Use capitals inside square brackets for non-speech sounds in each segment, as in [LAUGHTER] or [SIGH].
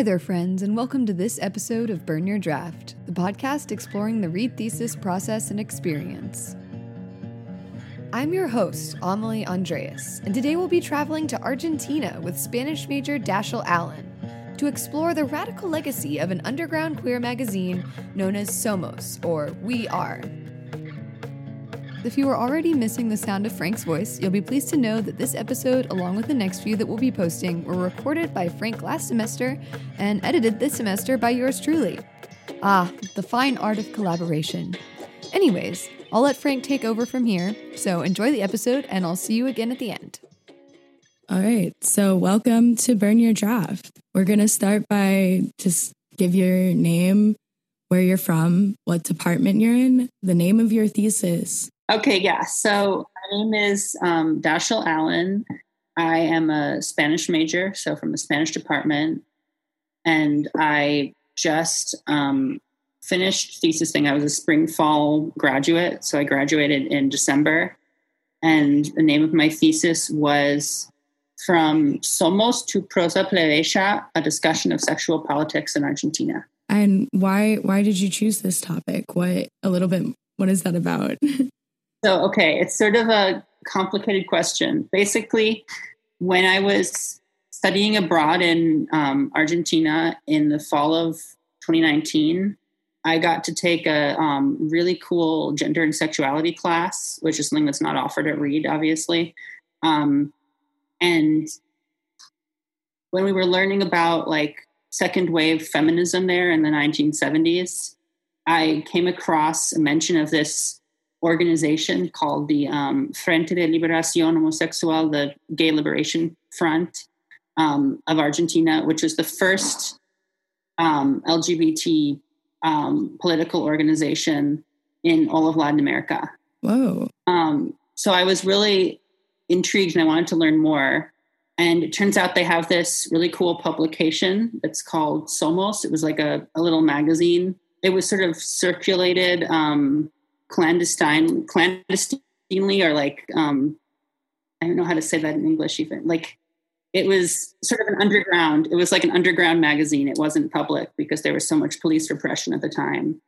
Hi there, friends, and welcome to this episode of Burn Your Draft, the podcast exploring the Reed thesis process and experience. I'm your host, Amelie Andreas, and today we'll be traveling to Argentina with Spanish major Dashiell Allen to explore the radical legacy of an underground queer magazine known as Somos, or We Are. If you are already missing the sound of Frank's voice, you'll be pleased to know that this episode, along with the next few that we'll be posting, were recorded by Frank last semester and edited this semester by yours truly. Ah, the fine art of collaboration. Anyways, I'll let Frank take over from here, so enjoy the episode and I'll see you again at the end. All right, so welcome to Burn Your Draft. We're going to start by just give your name, where you're from, what department you're in, the name of your thesis, Okay, yeah. So my name is um, Dashiell Allen. I am a Spanish major, so from the Spanish department, and I just um, finished thesis thing. I was a spring fall graduate, so I graduated in December, and the name of my thesis was "From Somos to Prosa Plebeya: A Discussion of Sexual Politics in Argentina." And why why did you choose this topic? What a little bit what is that about? [LAUGHS] So, okay, it's sort of a complicated question. Basically, when I was studying abroad in um, Argentina in the fall of 2019, I got to take a um, really cool gender and sexuality class, which is something that's not offered at Reed, obviously. Um, and when we were learning about like second wave feminism there in the 1970s, I came across a mention of this organization called the um, Frente de Liberación Homosexual, the Gay Liberation Front um, of Argentina, which was the first um, LGBT um, political organization in all of Latin America. Whoa. Um, so I was really intrigued and I wanted to learn more. And it turns out they have this really cool publication that's called Somos. It was like a, a little magazine. It was sort of circulated um, clandestine clandestinely or like um i don't know how to say that in english even. Like it was sort of an underground it was like an underground magazine. It wasn't public because there was so much police repression at the time.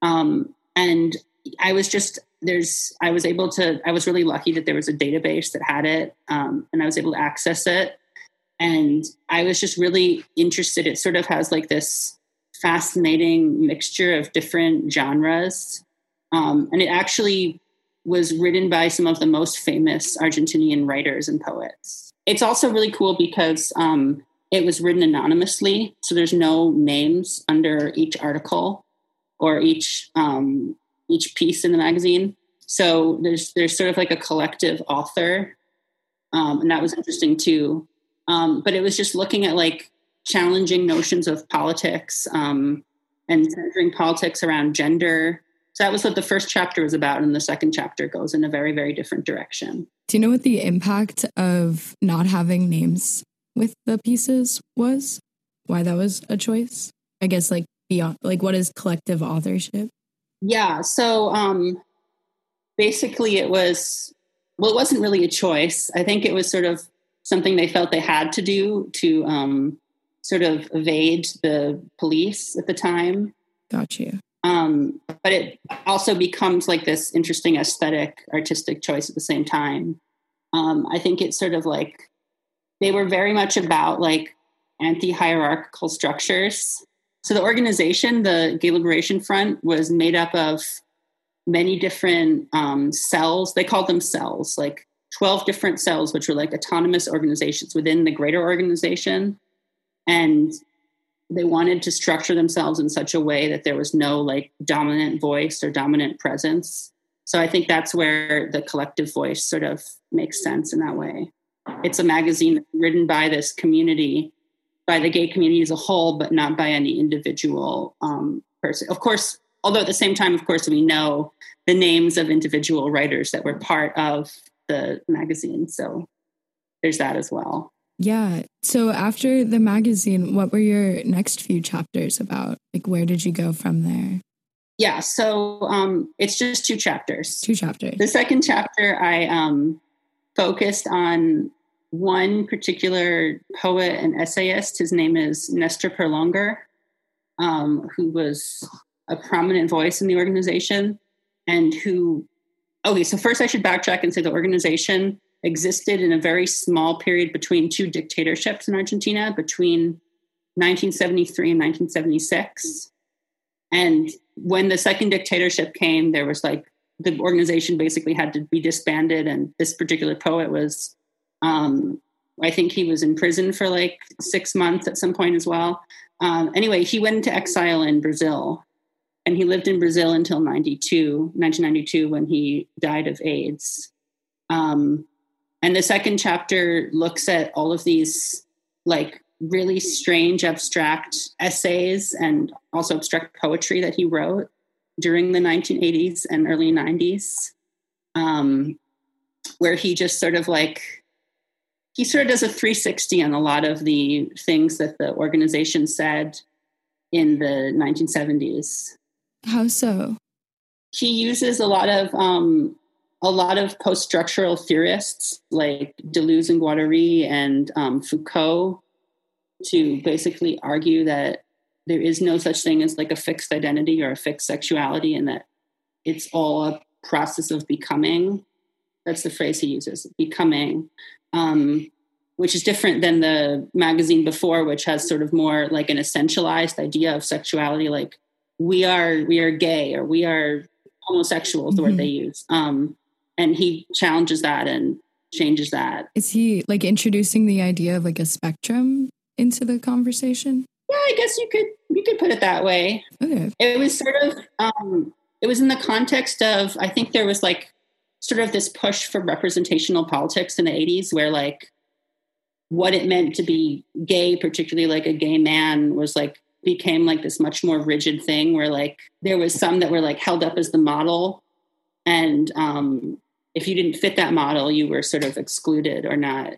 Um and i was just there's i was able to i was really lucky that there was a database that had it um, and i was able to access it. And i was just really interested. It sort of has like this fascinating mixture of different genres um, and it actually was written by some of the most famous Argentinian writers and poets. It's also really cool because um, it was written anonymously, so there's no names under each article or each um, each piece in the magazine. So there's there's sort of like a collective author, um, and that was interesting too. Um, but it was just looking at like challenging notions of politics um, and centering politics around gender so that was what the first chapter was about. And the second chapter goes in a very, very different direction. Do you know what the impact of not having names with the pieces was? Why that was a choice? I guess like beyond like what is collective authorship? Yeah. So um basically it was well, it wasn't really a choice. I think it was sort of something they felt they had to do to um sort of evade the police at the time. Got you. Um, but it also becomes like this interesting aesthetic, artistic choice at the same time. Um, I think it's sort of like they were very much about like anti hierarchical structures. So the organization, the Gay Liberation Front, was made up of many different um, cells. They called them cells, like 12 different cells, which were like autonomous organizations within the greater organization. And they wanted to structure themselves in such a way that there was no like dominant voice or dominant presence. So I think that's where the collective voice sort of makes sense in that way. It's a magazine written by this community, by the gay community as a whole, but not by any individual um, person. Of course, although at the same time, of course, we know the names of individual writers that were part of the magazine. So there's that as well. Yeah. So after the magazine, what were your next few chapters about? Like, where did you go from there? Yeah. So um, it's just two chapters. Two chapters. The second chapter, I um, focused on one particular poet and essayist. His name is Nestor Perlongher, um, who was a prominent voice in the organization and who, okay, so first I should backtrack and say the organization existed in a very small period between two dictatorships in Argentina, between 1973 and 1976. And when the second dictatorship came, there was like the organization basically had to be disbanded, and this particular poet was, um, I think he was in prison for like six months at some point as well. Um, anyway, he went into exile in Brazil, and he lived in Brazil until 92, 1992 when he died of AIDS. Um, and the second chapter looks at all of these like really strange abstract essays and also abstract poetry that he wrote during the 1980s and early 90s um, where he just sort of like he sort of does a 360 on a lot of the things that the organization said in the 1970s how so? He uses a lot of um, a lot of post-structural theorists like deleuze and guattari and um, foucault to basically argue that there is no such thing as like a fixed identity or a fixed sexuality and that it's all a process of becoming that's the phrase he uses becoming um, which is different than the magazine before which has sort of more like an essentialized idea of sexuality like we are we are gay or we are homosexual is the mm-hmm. word they use um, and he challenges that and changes that is he like introducing the idea of like a spectrum into the conversation? Yeah, I guess you could you could put it that way. Okay. It was sort of um, it was in the context of I think there was like sort of this push for representational politics in the 80s where like what it meant to be gay, particularly like a gay man, was like became like this much more rigid thing where like there was some that were like held up as the model and um if you didn't fit that model you were sort of excluded or not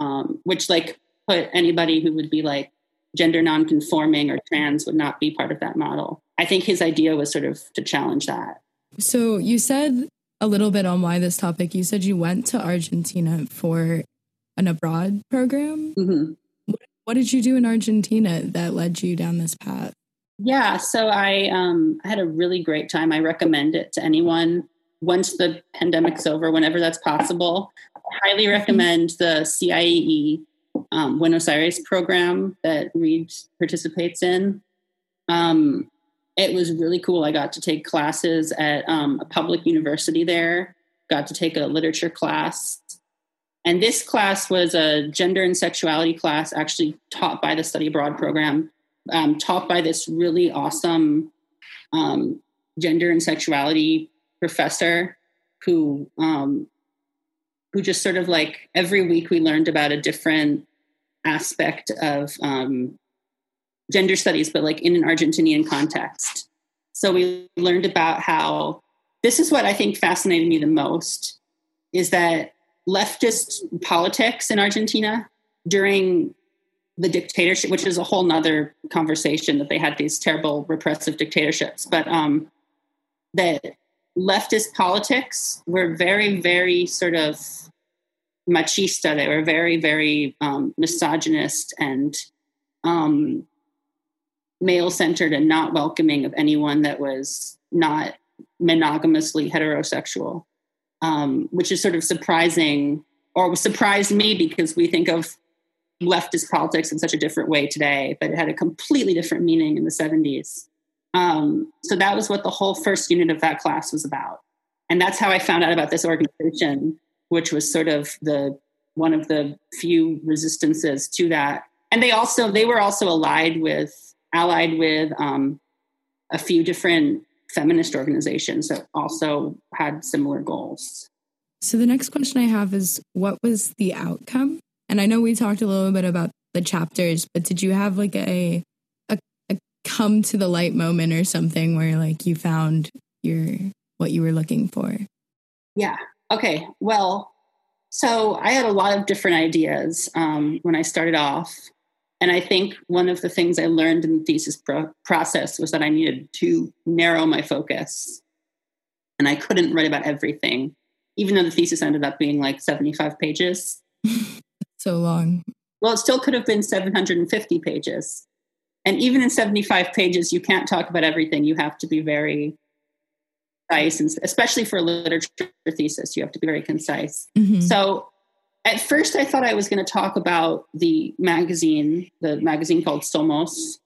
um which like put anybody who would be like gender nonconforming or trans would not be part of that model. I think his idea was sort of to challenge that. So you said a little bit on why this topic. You said you went to Argentina for an abroad program. Mm-hmm. What, what did you do in Argentina that led you down this path? Yeah, so I um, I had a really great time. I recommend it to anyone once the pandemic's over, whenever that's possible. I highly recommend the CIEE um, Buenos Aires program that Reed participates in. Um, it was really cool. I got to take classes at um, a public university there, got to take a literature class. And this class was a gender and sexuality class, actually taught by the study abroad program, um, taught by this really awesome um, gender and sexuality professor who um, who just sort of like every week we learned about a different aspect of um, gender studies, but like in an Argentinian context. So we learned about how this is what I think fascinated me the most is that leftist politics in Argentina during the dictatorship, which is a whole nother conversation that they had these terrible repressive dictatorships, but um, that leftist politics were very, very sort of machista. They were very, very um, misogynist and um, male centered and not welcoming of anyone that was not monogamously heterosexual, um, which is sort of surprising or surprised me because we think of leftist politics in such a different way today, but it had a completely different meaning in the 70s. Um, so that was what the whole first unit of that class was about. And that's how I found out about this organization which was sort of the one of the few resistances to that. And they also they were also allied with allied with um, a few different feminist organizations that also had similar goals. So the next question I have is what was the outcome? And I know we talked a little bit about the chapters, but did you have like a come to the light moment or something where like you found your what you were looking for? Yeah. Okay, well, so I had a lot of different ideas um, when I started off. And I think one of the things I learned in the thesis pro- process was that I needed to narrow my focus. And I couldn't write about everything, even though the thesis ended up being like 75 pages. [LAUGHS] So long. Well, it still could have been 750 pages. And even in 75 pages, you can't talk about everything. You have to be very concise, and especially for a literature thesis, you have to be very concise. Mm-hmm. So at first, I thought I was going to talk about the magazine, the magazine called Somos.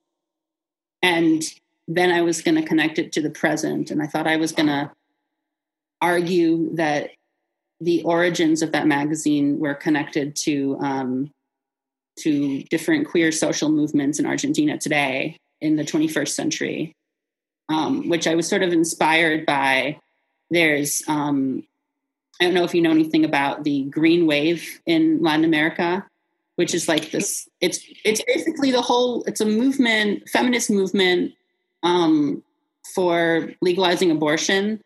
And then I was going to connect it to the present. And I thought I was going to argue that the origins of that magazine were connected to um, to different queer social movements in Argentina today in the 21st century, um, which I was sort of inspired by. There's, um, I don't know if you know anything about the green wave in Latin America, which is like this. It's it's basically the whole. It's a movement, feminist movement, um, for legalizing abortion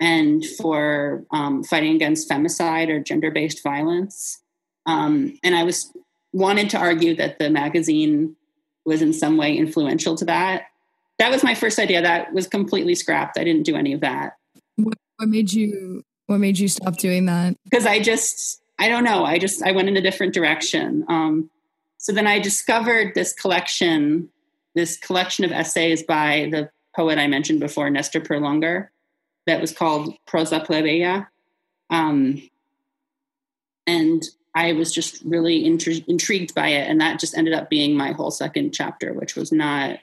and for um, fighting against femicide or gender based violence. Um, and I was wanted to argue that the magazine was in some way influential to that. That was my first idea. That was completely scrapped. I didn't do any of that. What, what made you What made you stop doing that? Because I just I don't know. I just I went in a different direction. Um, so then I discovered this collection, this collection of essays by the poet I mentioned before, Nestor Perlongher, that was called Prosa Plebeya. Um, and I was just really intri- intrigued by it, and that just ended up being my whole second chapter, which was not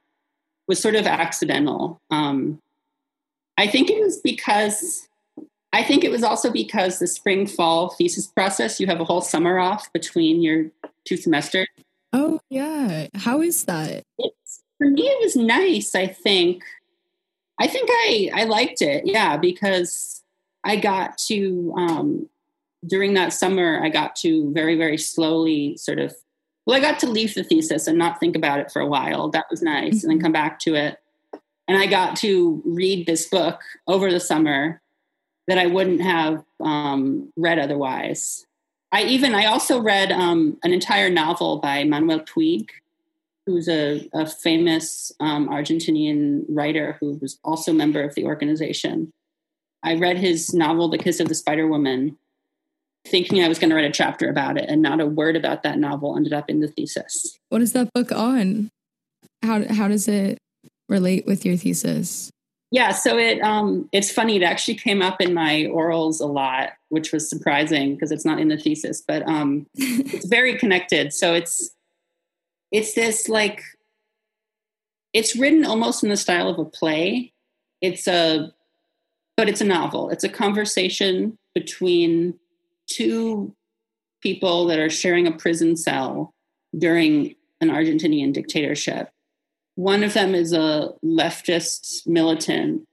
was sort of accidental. Um, I think it was because I think it was also because the spring fall thesis process you have a whole summer off between your two semesters. Oh yeah, how is that? It's, for me, it was nice. I think. I think I I liked it. Yeah, because I got to um, during that summer, I got to very, very slowly sort of, well, I got to leave the thesis and not think about it for a while. That was nice. Mm-hmm. And then come back to it. And I got to read this book over the summer that I wouldn't have um, read otherwise. I even, I also read um, an entire novel by Manuel Puig, who's a, a famous um, Argentinian writer who was also a member of the organization. I read his novel, The Kiss of the Spider Woman, thinking I was going to write a chapter about it, and not a word about that novel ended up in the thesis. What is that book on? How how does it relate with your thesis? Yeah, so it um, it's funny. It actually came up in my orals a lot, which was surprising because it's not in the thesis, but um, [LAUGHS] it's very connected. So it's it's this like it's written almost in the style of a play. It's a but it's a novel. It's a conversation between two people that are sharing a prison cell during an Argentinian dictatorship. One of them is a leftist militant,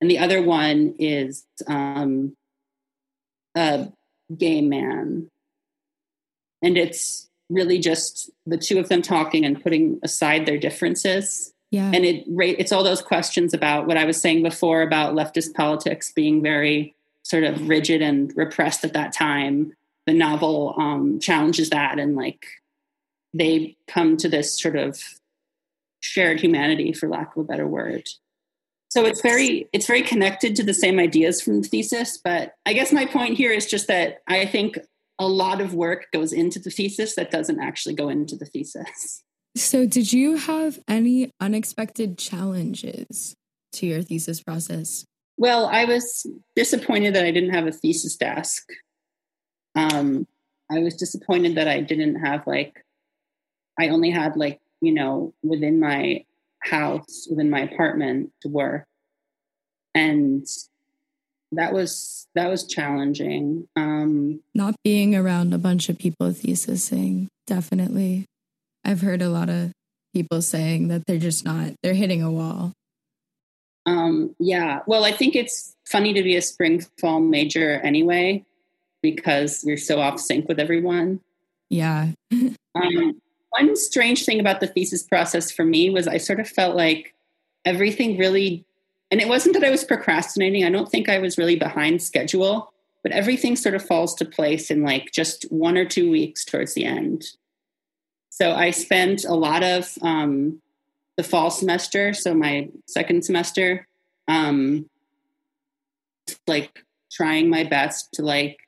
and the other one is um, a gay man. And it's really just the two of them talking and putting aside their differences. Yeah. And it it's all those questions about what I was saying before about leftist politics being very sort of rigid and repressed at that time. The novel um, challenges that, and like they come to this sort of shared humanity, for lack of a better word. So it's very it's very connected to the same ideas from the thesis. But I guess my point here is just that I think a lot of work goes into the thesis that doesn't actually go into the thesis. So, did you have any unexpected challenges to your thesis process? Well, I was disappointed that I didn't have a thesis desk. Um, I was disappointed that I didn't have like, I only had like, you know, within my house, within my apartment to work. And that was that was challenging. Um, Not being around a bunch of people thesising, definitely. I've heard a lot of people saying that they're just not, they're hitting a wall. Um, yeah, well, I think it's funny to be a spring fall major anyway because you're so off sync with everyone. Yeah. [LAUGHS] um, one strange thing about the thesis process for me was I sort of felt like everything really, and it wasn't that I was procrastinating. I don't think I was really behind schedule, but everything sort of falls to place in like just one or two weeks towards the end. So I spent a lot of um, the fall semester, so my second semester, um, like trying my best to like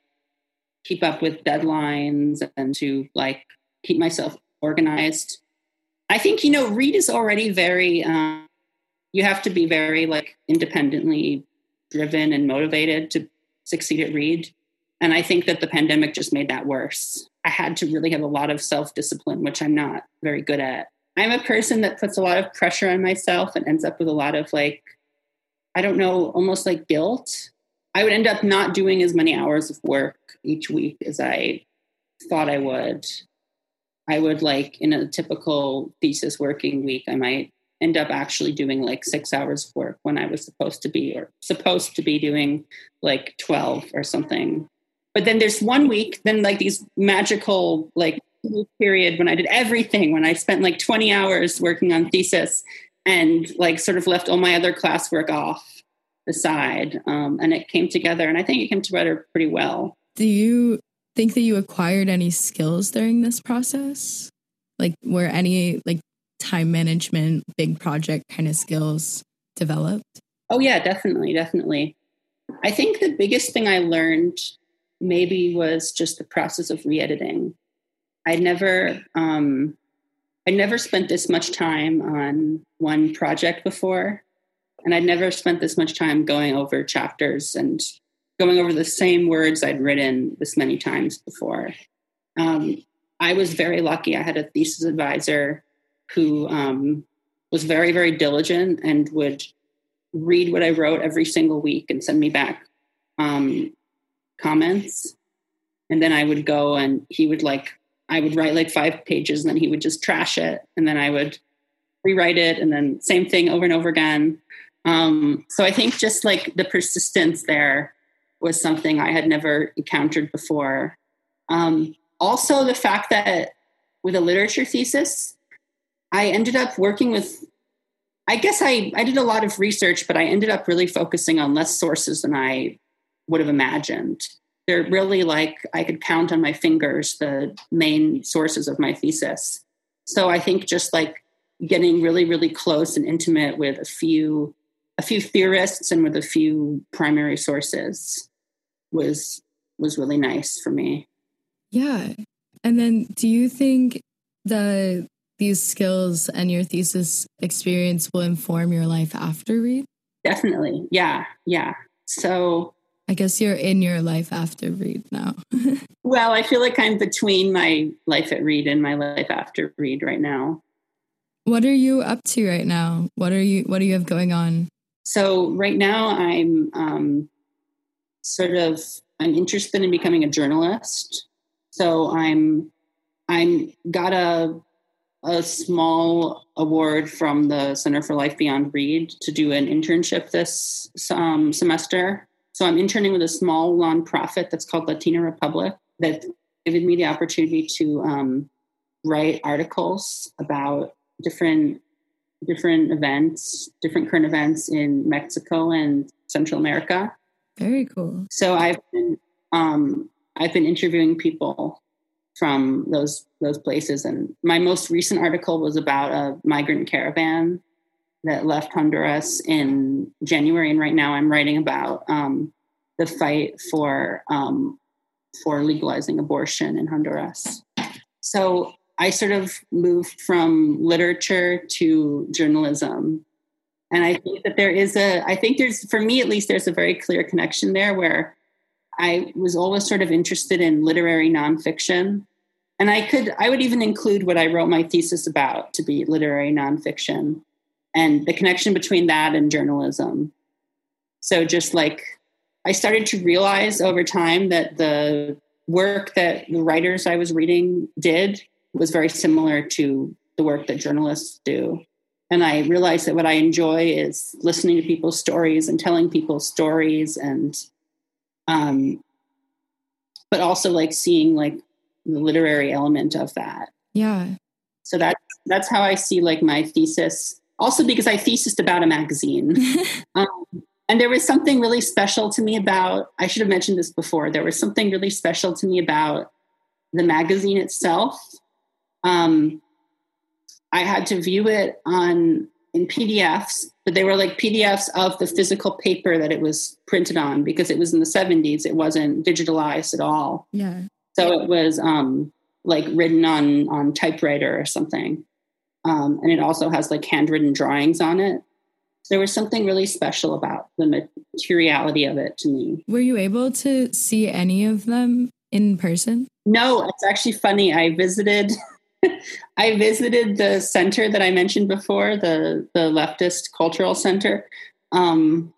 keep up with deadlines and to like keep myself organized. I think, you know, Reed is already very, um, you have to be very like independently driven and motivated to succeed at Reed. And I think that the pandemic just made that worse. I had to really have a lot of self discipline, which I'm not very good at. I'm a person that puts a lot of pressure on myself and ends up with a lot of like, I don't know, almost like guilt. I would end up not doing as many hours of work each week as I thought I would. I would like in a typical thesis working week, I might end up actually doing like six hours of work when I was supposed to be or supposed to be doing like 12 or something. But then there's one week, then like these magical like period when I did everything, when I spent like 20 hours working on thesis and like sort of left all my other classwork off the side. Um, and it came together and I think it came together pretty well. Do you think that you acquired any skills during this process? Like were any like time management, big project kind of skills developed? Oh yeah, definitely, definitely. I think the biggest thing I learned maybe was just the process of re-editing. I never um, I never spent this much time on one project before, and I'd never spent this much time going over chapters and going over the same words I'd written this many times before. Um, I was very lucky. I had a thesis advisor who um, was very, very diligent and would read what I wrote every single week and send me back um, comments. And then I would go and he would like, I would write like five pages and then he would just trash it. And then I would rewrite it and then same thing over and over again. Um, so I think just like the persistence there was something I had never encountered before. Um, also, the fact that with a literature thesis, I ended up working with, I guess I, I did a lot of research, but I ended up really focusing on less sources than I would have imagined. They're really like I could count on my fingers the main sources of my thesis. So I think just like getting really, really close and intimate with a few a few theorists and with a few primary sources was was really nice for me. Yeah. And then do you think that these skills and your thesis experience will inform your life after Reed? Definitely. Yeah. Yeah. So I guess you're in your life after Reed now. [LAUGHS] well, I feel like I'm between my life at Reed and my life after Reed right now. What are you up to right now? What are you what do you have going on? So right now I'm um, sort of I'm interested in becoming a journalist. So I'm I'm got a a small award from the Center for Life Beyond Reed to do an internship this um, semester. So I'm interning with a small nonprofit that's called Latina Republic that given me the opportunity to um, write articles about different different events, different current events in Mexico and Central America. Very cool. So I've been um, I've been interviewing people from those those places. And my most recent article was about a migrant caravan that left Honduras in January, and right now I'm writing about um, the fight for um, for legalizing abortion in Honduras. So I sort of moved from literature to journalism. And I think that there is a, I think there's, for me at least, there's a very clear connection there where I was always sort of interested in literary nonfiction and i could i would even include what i wrote my thesis about to be literary nonfiction and the connection between that and journalism so just like i started to realize over time that the work that the writers i was reading did was very similar to the work that journalists do and i realized that what i enjoy is listening to people's stories and telling people's stories and um but also like seeing like the literary element of that. Yeah. So that's that's how I see like my thesis. Also because I thesised about a magazine. [LAUGHS] um, and there was something really special to me about I should have mentioned this before. There was something really special to me about the magazine itself. Um, I had to view it on in PDFs, but they were like PDFs of the physical paper that it was printed on because it was in the 70s. It wasn't digitalized at all. Yeah. So it was um, like written on on typewriter or something. Um, and it also has like handwritten drawings on it. So there was something really special about the materiality of it to me. Were you able to see any of them in person? No, it's actually funny. I visited [LAUGHS] I visited the center that I mentioned before, the the leftist cultural center, um,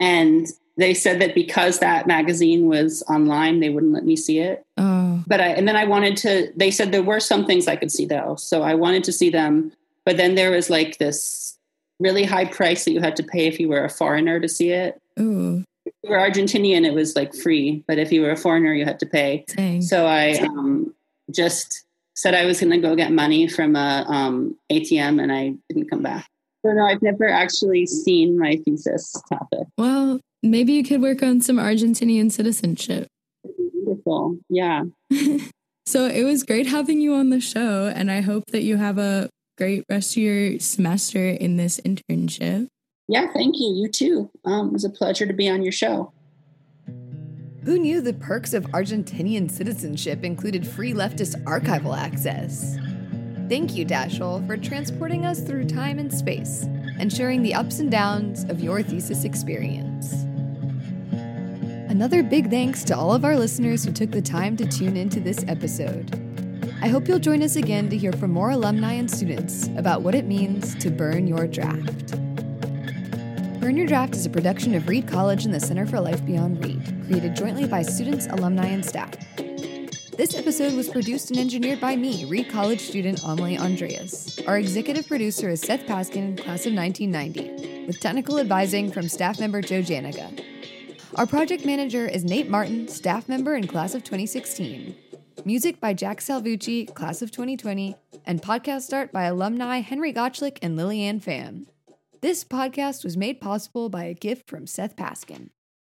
and they said that because that magazine was online, they wouldn't let me see it. Oh. But I and then I wanted to. They said there were some things I could see though, so I wanted to see them. But then there was like this really high price that you had to pay if you were a foreigner to see it. Ooh. If you were Argentinian, it was like free, but if you were a foreigner, you had to pay. Dang. So I um, just said I was going to go get money from a um, ATM, and I didn't come back. So no, I've never actually seen my thesis topic. Well, maybe you could work on some Argentinian citizenship. Beautiful, yeah. [LAUGHS] so it was great having you on the show, and I hope that you have a great rest of your semester in this internship. Yeah, thank you. You too. Um, it was a pleasure to be on your show. Who knew the perks of Argentinian citizenship included free leftist archival access? Thank you, Dashiell, for transporting us through time and space and sharing the ups and downs of your thesis experience. Another big thanks to all of our listeners who took the time to tune into this episode. I hope you'll join us again to hear from more alumni and students about what it means to burn your draft. Burn Your Draft is a production of Reed College and the Center for Life Beyond Reed, created jointly by students, alumni, and staff. This episode was produced and engineered by me, Reed College student Amelie Andreas. Our executive producer is Seth Paskin, class of 1990, with technical advising from staff member Joe Janiga. Our project manager is Nate Martin, staff member and class of 2016. Music by Jack Salvucci, class of 2020, and podcast art by alumni Henry Gotchlick and Lillian Pham. This podcast was made possible by a gift from Seth Paskin.